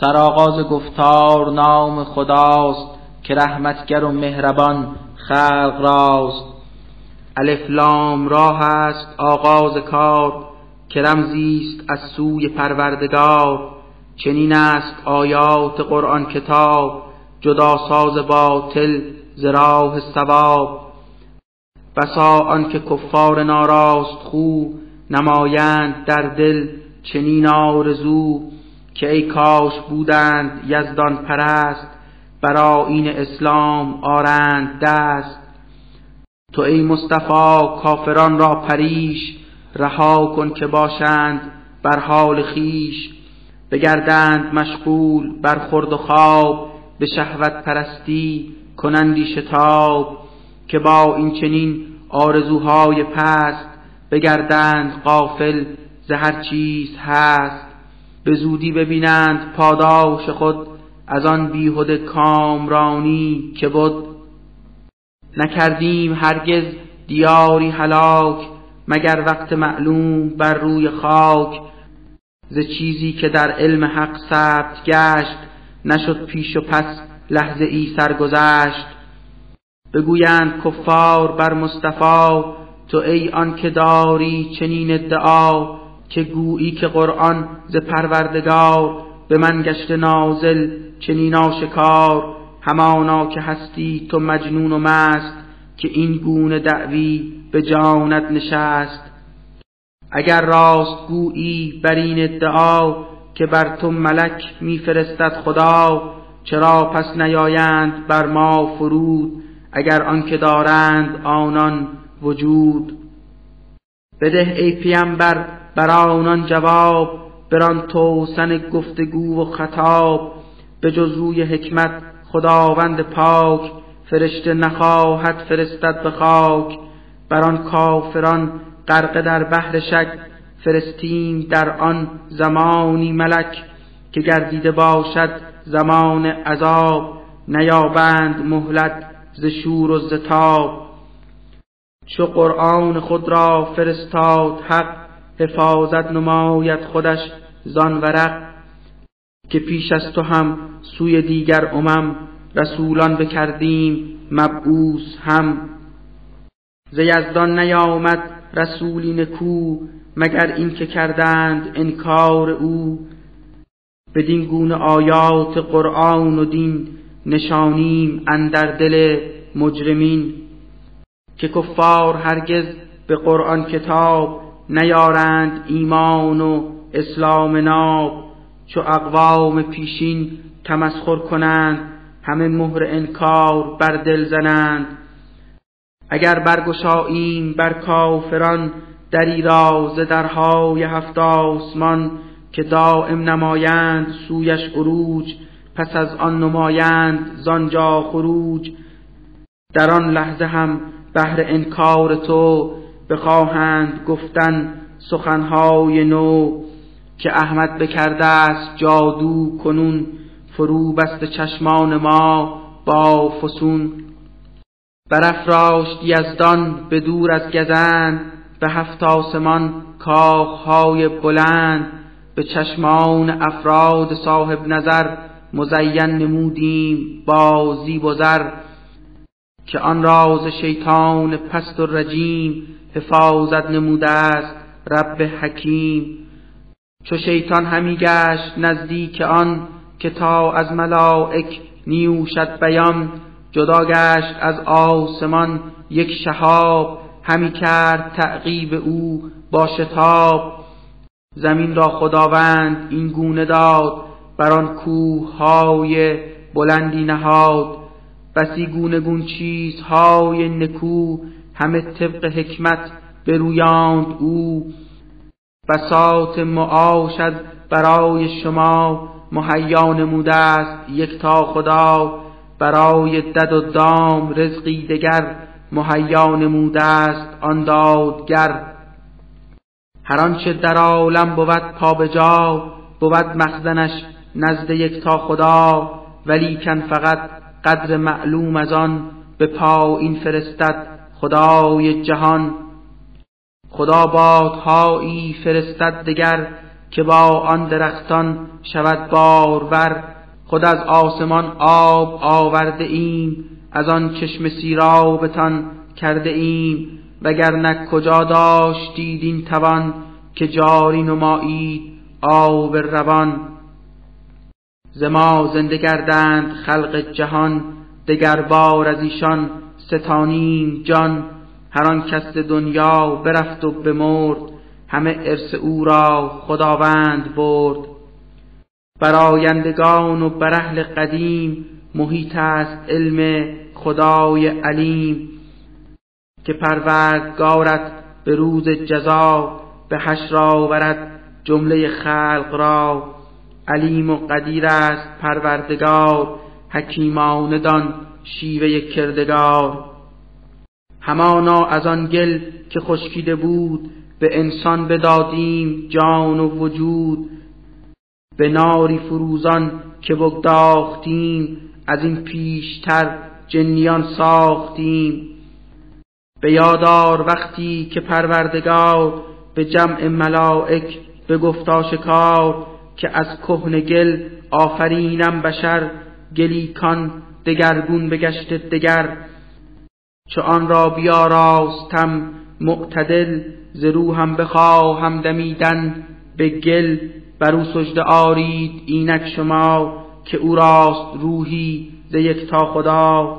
سرآغاز گفتار نام خداست که رحمتگر و مهربان خلق راست. الف لام راه است آغاز کار که رمزی است از سوی پروردگار. چنین است آیات قرآن کتاب جدا ساز باطل ز راه ثواب. بسا که کفار ناراست خو نمایند در دل چنین آرزو. که ای کاش بودند یزدان پرست برا این اسلام آرند دست. تو ای مصطفی کافران را پریش رها کن که باشند بر حال خیش بگردند مشغول بر خورد و خواب به شهوت پرستی کنندی شتاب. که با این چنین آرزوهای پست بگردند قافل ز هر چیز هست. به زودی ببینند پاداش خود از آن بیهده کامرانی که بود نکردیم هرگز دیاری هلاک مگر وقت معلوم بر روی خاک. ز چیزی که در علم حق ثبت گشت نشد پیش و پس لحظه ای سرگذشت. بگویند کفار بر مصطفی تو ای آن که داری چنین ادعا. که گویی که قرآن ز پروردگار به من گشت نازل چنین آشکار. همانا که هستی تو مجنون و مست که این گونه دعوی به جانت نشست. اگر راست گویی بر این ادعا که بر تو ملک میفرستد خدا چرا پس نیایند بر ما فرود؟ اگر آنکه دارند آنان وجود. بده ای پیامبر بر آنان جواب بران توسن گفتگو و خطاب به جز روی حکمت خداوند پاک فرشته نخواهد فرستد به خاک. بر آن کافران غرق در بحر شک فرستیم در آن زمانی ملک. که گردیده باشد زمان عذاب نیابند مهلت ز شور و ز تاب. چو قرآن خود را فرستاد حق حفاظت نماید خودش زان ورق که پیش از تو هم سوی دیگر امم رسولان بکردیم مبعوث هم. ز یزدان نیامد رسولی نکو مگر این که کردند انکار او. بدین گونه آیات قرآن و دین نشانیم اندر دل مجرمین که کفار هرگز به قرآن کتاب نیارند ایمان و اسلام ناب چو اقوام پیشین تمسخر کنند همه مهر انکار بر دل زنند. اگر برگشاییم بر کافران دری را ز درهای هفت آسمان که دائم نمایند سویش عروج پس از آن نمایند زانجا خروج. در آن لحظه هم بهر انکار تو بخواهند گفتن سخنهای نو که احمد بکرده است جادو کنون فرو بست چشمان ما با فسون. برافراشت یزدان به دور از گزند به هفت آسمان کاخهای بلند. به چشمان افراد صاحب نظر مزین نمودیم با زیب و زر. که آن راز شیطان پست و رجیم حفاظت نموده است رب حکیم. چو شیطان همی گشت نزدیک آن که تا از ملائک نیوشد بیان جدا گشت از آسمان یک شهاب همی کرد تعقیب او با شتاب. زمین را خداوند این گونه داد بر آن کوه های بلندی نهاد. بسی گونه گون چیزهای نکو همه طبق حکمت برویاند او. بساط معاش از برای شما مهیا نموده است یک تا خدا. برای دد و دام رزقی دگر مهیا نموده است آن دادگر. هر آنچه در عالم بود پا جا بود مخزنش نزد یک تا خدا. ولیکن فقط قدر معلوم از آن به این فرستد خدای جهان. خدا بادهایی فرستد دگر که با آن درختان شود بارور. خود از آسمان آب آورده ایم از آن چشم سیرابتان کرده ایم. وگرنه کجا داشتید این توان که جاری نمایید آب روان؟ ز ما زنده گردند خلق جهان دگر بار از ایشان ستانیم جان. هر آن کس دنیا برفت و بمرد همه ارث او را خداوند برد. برایندگان و بر اهل قدیم محیط است علم خدای علیم که پروردگارت به روز جزا به حشر آورد جمله خلق را. علیم و قدیر است پروردگار حکیمانه دان شیوه کردگار. همانا از آن گل که خشکیده بود به انسان بدادیم جان و وجود. به ناری فروزان که بگداختیم از این پیشتر جنیان ساختیم. به یادار وقتی که پروردگار به جمع ملائک به گفتا شکار که از کهن گل آفرینم بشر گلی کان دگرگون بگشت دگر. چو آن را بیاراستم معتدل ز روحم بخواهم دمیدن به گل بر او سجده آرید اینک شما که او راست روحی ز تا خدا.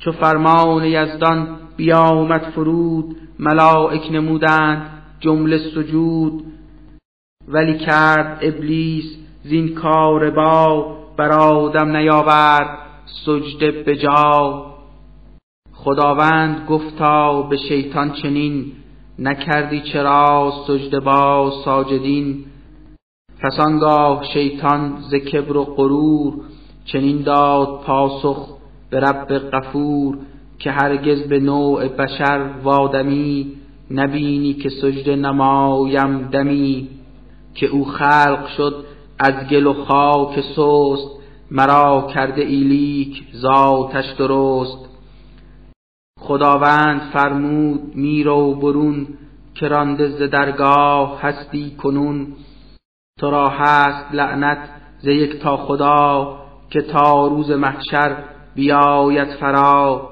چو فرمان یزدان بیامد فرود ملائک نمودند جمله سجود ولی کرد ابلیس زین کار با بر آدم نیاورد سجده به جا خداوند گفتا به شیطان چنین نکردی چرا سجده با ساجدین؟ پس شیطان ز کبر و غرور چنین داد پاسخ به رب غفور که هرگز به نوع بشر وادمی نبینی که سجده نمایم دمی. که او خلق شد از گل و خاک سست مرا کرده ایلیک ذاتش درست. خداوند فرمود میرو برون که رانده ز درگاه هستی کنون. تو را هست لعنت ز یک تا خدا که تا روز محشر بیاید فرا.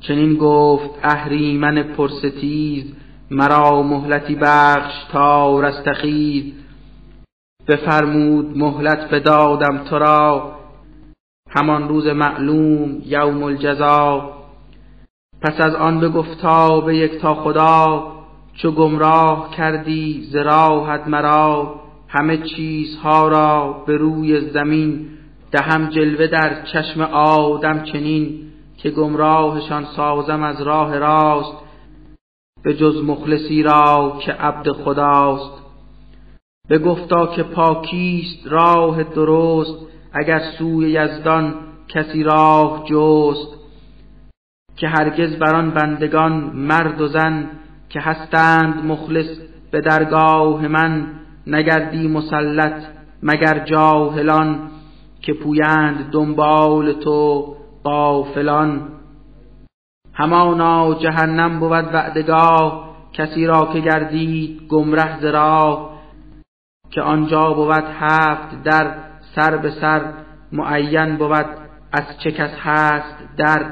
چنین گفت اهریمن پرستیز مرا مهلتی بخش تا رستخیز. بفرمود مهلت بدادم تو را همان روز معلوم یوم الجزا. پس از آن بگفتا به یک تا خدا چو گمراه کردی ز راهت مرا. همه چیزها را به روی زمین دهم جلوه در چشم آدم چنین که گمراهشان سازم از راه راست. به جز مخلصی را که عبد خداست. به گفتا که پاکیست راه درست اگر سوی یزدان کسی راه جست. که هرگز بر آن بندگان مرد و زن که هستند مخلص به درگاه من نگردی مسلط مگر جاهلان که پویند دنبال تو قافلان همانا جهنم بود وعدگاه. کسی را که گردید گمره زرا که آنجا بود هفت در سر به سر. معین بود از چه کس هست در.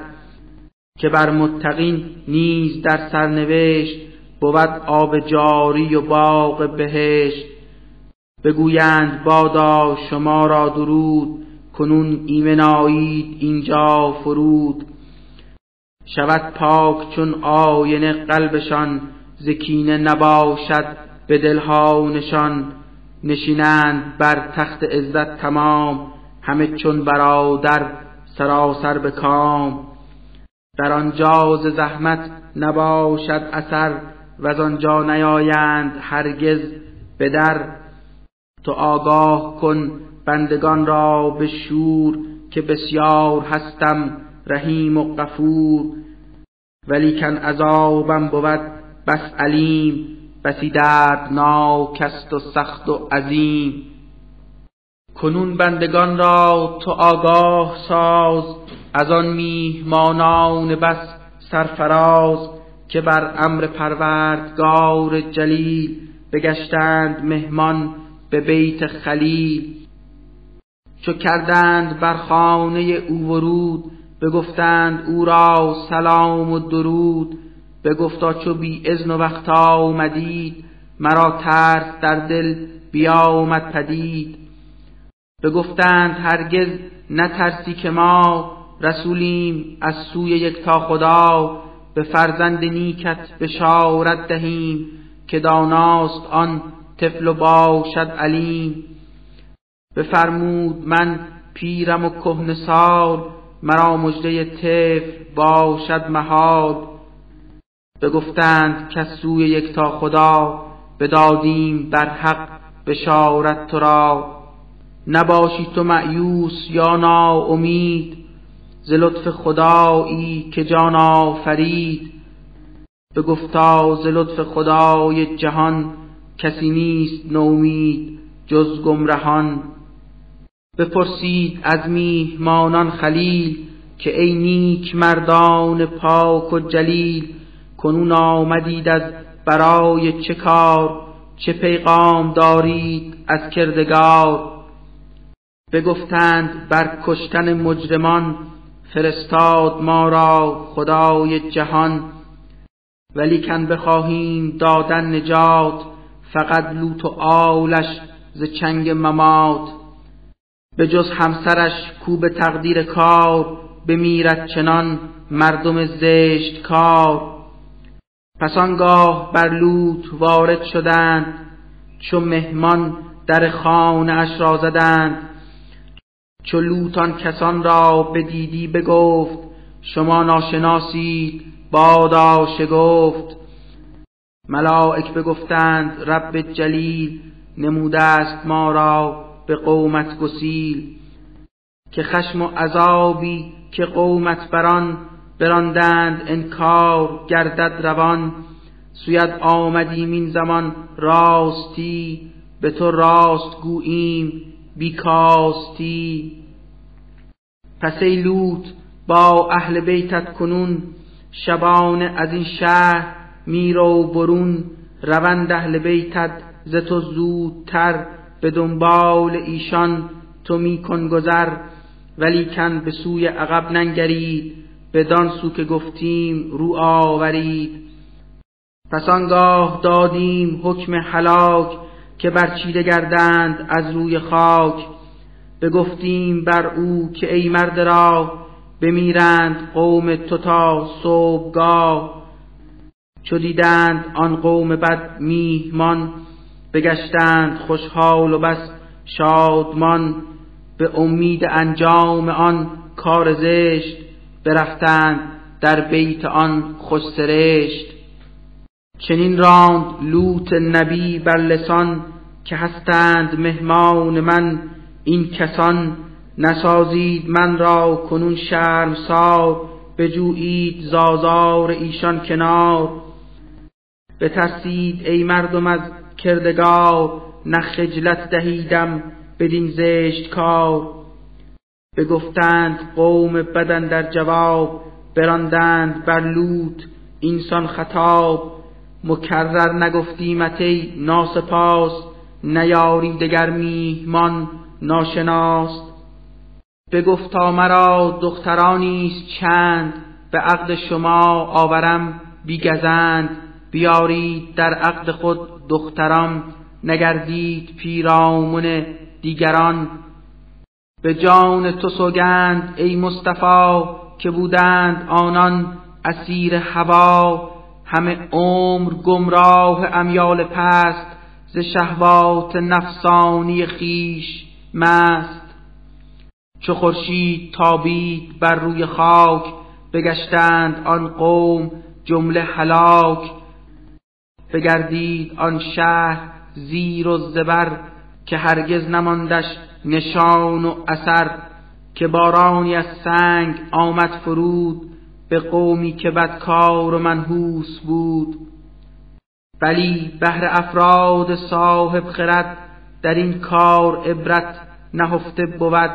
که بر متقین نیز در سرنوشت بود آب جاری و باغ بهشت. بگویند بادا شما را درود. کنون ایمن آیید اینجا فرود. شود پاک چون آینه قلبشان زکینه نباشد به دلها نشان. نشینند بر تخت عزت تمام همه چون برادر سراسر به کام. در آنجا ز زحمت نباشد اثر و آنجا نیایند هرگز به در. تو آگاه کن بندگان را به شور که بسیار هستم رحیم و غفور ولیکن عذابم بود بس علیم بسی دردناک است و سخت و عظیم. کنون بندگان را تو آگاه ساز از آن میهمانان بس سرفراز که بر امر پروردگار جلیل بگشتند مهمان به بیت خلیل. چو کردند بر خانه او ورود بگفتند او را سلام و درود. بگفتا چو بی اذن و وقت آمدید مرا ترس در دل بیامد پدید. بگفتند هرگز نترسی که ما رسولیم از سوی یکتا خدا به فرزند نیکت بشارت دهیم که داناست آن طفل و باشد علیم. بفرمود من پیرم و کهن سال مرا مژده طفل باشد محال بگفتند که سوی یکتا خدا بدادیم بر حق بشارت تو را. نباشی تو معیوس یا ناامید ز لطف خدایی که جان آفرید. بگفتا ز لطف خدای جهان کسی نیست نومید جز گمرهان. بپرسید از میهمانان خلیل که ای نیک مردان پاک و جلیل کنون آمدید از برای چه کار؟ چه پیغام دارید از کردگار؟ بگفتند بر کشتن مجرمان فرستاد ما را خدای جهان ولیکن بخواهیم دادن نجات فقط لوت و آلش ز چنگ ممات. به جز همسرش کو به تقدیر کار بمیرد چنان مردم زشت کار. پس آنگاه بر لوط وارد شدند چو مهمان در خانه اش را زدند. چو لوطان کسان را بدیدی بگفت شما ناشناسید بادا شگفت. ملائک بگفتند رب جلیل نموده است ما را. به قومت گسیل که خشم و عذابی که قومت بران براندند انکار گردد روان. سوید آمدیم این زمان راستی به تو راست گوییم بیکاستی. پس ای لوط با اهل بیتت کنون شبان از این شهر میرو برون. روند اهل بیتت ز تو زودتر به دنبال ایشان تو میکن گذر ولیکن به سوی عقب ننگرید بدان سو که گفتیم رو آورید. پس آنگاه دادیم حکم هلاک که برچیده گردند از روی خاک. بگفتیم بر او که ای مرد را بمیرند قوم تو تا صبحگاه. چو دیدند آن قوم بد میهمان بگشتند خوشحال و بس شادمان به امید انجام آن کار زشت برفتند در بیت آن خوش سرشت. چنین راند لوط نبی بر لسان که هستند مهمان من این کسان نسازید من را کنون شرمسار بجویید زازار ایشان کنار. بترسید ای مردم از کردگار نه خجلت دهیدم بدین زشت کار. بگفتند قوم بدن در جواب براندند بر لوط اینسان خطاب. مکرر نگفتیمت ای ناسپاس نیاری دگر میهمان ناشناس. بگفتا مرا دخترانیست چند به عقد شما آورم بیگزند. بیارید در عقد خود دختران نگردید پیرامون دیگران. به جان تو سوگند ای مصطفی که بودند آنان اسیر هوا. همه عمر گمراه امیال پست ز شهوات نفسانی خیش مست. چو خورشید تابید بر روی خاک بگشتند آن قوم جمله هلاک. بگردید آن شهر زیر و زبر که هرگز نماندش نشان و اثر که بارانی از سنگ آمد فرود به قومی که بدکار و منحوس بود. بلی بهر افراد صاحب خرد در این کار عبرت نهفته بود.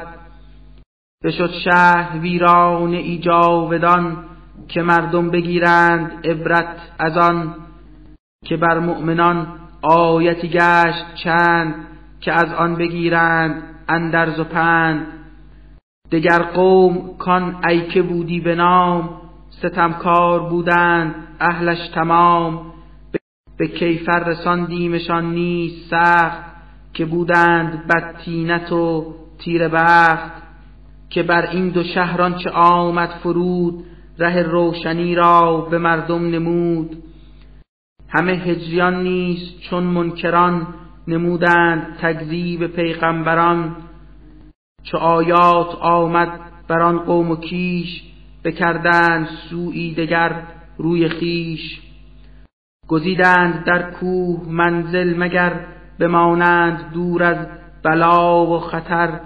بشد شهر ویران ایجاودان که مردم بگیرند عبرت از آن. که بر مؤمنان آیتی گشت چند که از آن بگیرند اندرز و پند دگر قوم کان ایکه بودی به نام ستمکار بودند اهلش تمام. به کیفر رساندیمشان نیست سخت که بودند بدتینت و تیر بخت. که بر این دو شهران چه آمد فرود ره روشنی را به مردم نمود. همه هجریان نیست چون منکران نمودند تکذیب پیغمبران. چو آیات آمد بر آن قوم و کیش بکردند سوی دگر روی خیش گزیدند در کوه منزل مگر بمانند دور از بلا و خطر.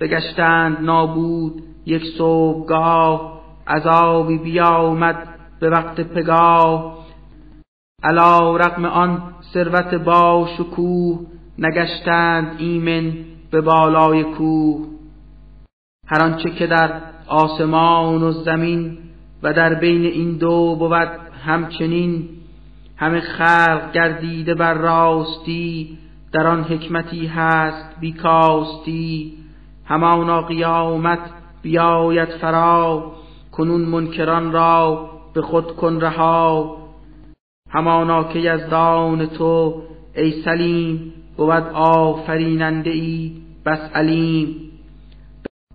بگشتند نابود یک صبحگاه عذابی بیامد به وقت پگاه. علا رقم آن ثروت با شکوه نگشتند ایمن به بالای کوه. هر آنچه که در آسمان و زمین و در بین این دو بود همچنین همه خلق گردیده بر راستی در آن حکمتی هست بیکاستی. همانا قیامت بیاید فرا کنون منکران را به خود کن رها. همانا که یزدان تو ای سلیم بود آفریننده ای بس علیم.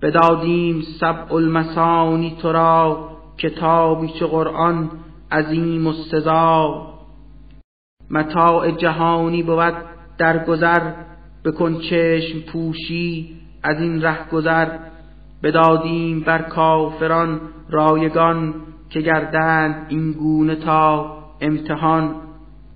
بدادیم سبع المسانی تو را کتابی چه قرآن عظیم و سزا. متاع جهانی بود در گذر بکن چشم پوشی از این ره گذر. بدادیم بر کافران رایگان که گردند این گونه تا. امتحان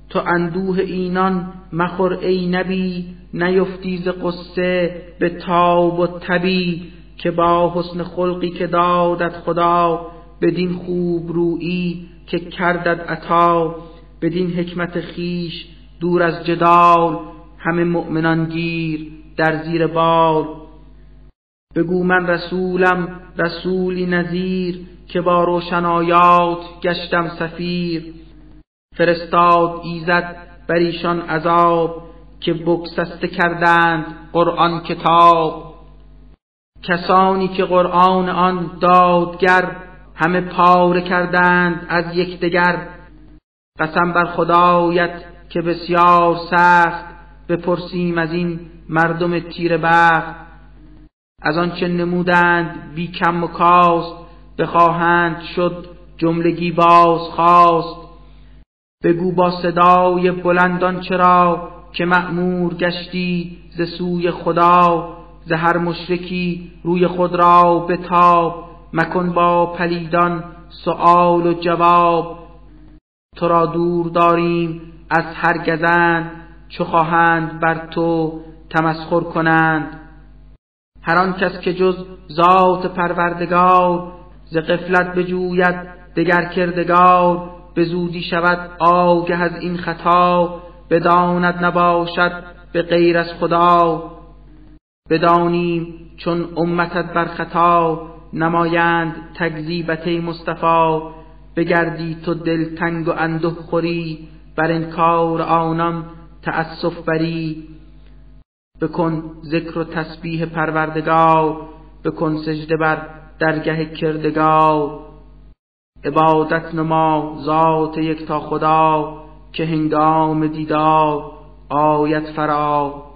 تو اندوه اینان مخور ای نبی نیفتی ز قصه به تاب و تبی که با حسن خلقی که دادت خدا بدین خوب رویی که کردت عطا بدین حکمت خیش دور از جدال همه مؤمنان گیر در زیر بال. بگو من رسولم رسولی نظیر که با روشنایات گشتم سفیر. فرستاد ایزد بر ایشان عذاب که بکسسته کردند قرآن کتاب. کسانی که قرآن آن دادگر همه پاره کردند از یکدیگر. قسم بر خدایت که بسیار سخت بپرسیم از این مردم تیر بخت. از آنچه نمودند بی کم و کاست بخواهند شد جملگی باز خواست. بگو با صدای بلندان چرا که مأمور گشتی ز سوی خدا ز هر مشرکی روی خود را بتاب مکن با پلیدان سؤال و جواب. تو را دور داریم از هر گزند چو خواهند بر تو تمسخر کنند. هر آن کس که جز ذات پروردگار ز غفلت بجوید دگر کردگار. به زودی شود آگه از این خطا بداند نباشد به غیر از خدا. بدانیم چون امتت بر خطا نمایند تکذیبت مصطفی. بگردی تو دلتنگ و انده خوری بر انکار آنان تأسف بری. بکن ذکر و تسبیح پروردگار بکن سجده بر درگه کردگار. عبادت نما ذات یک تا خدا که هنگام دیدار آیت فرا.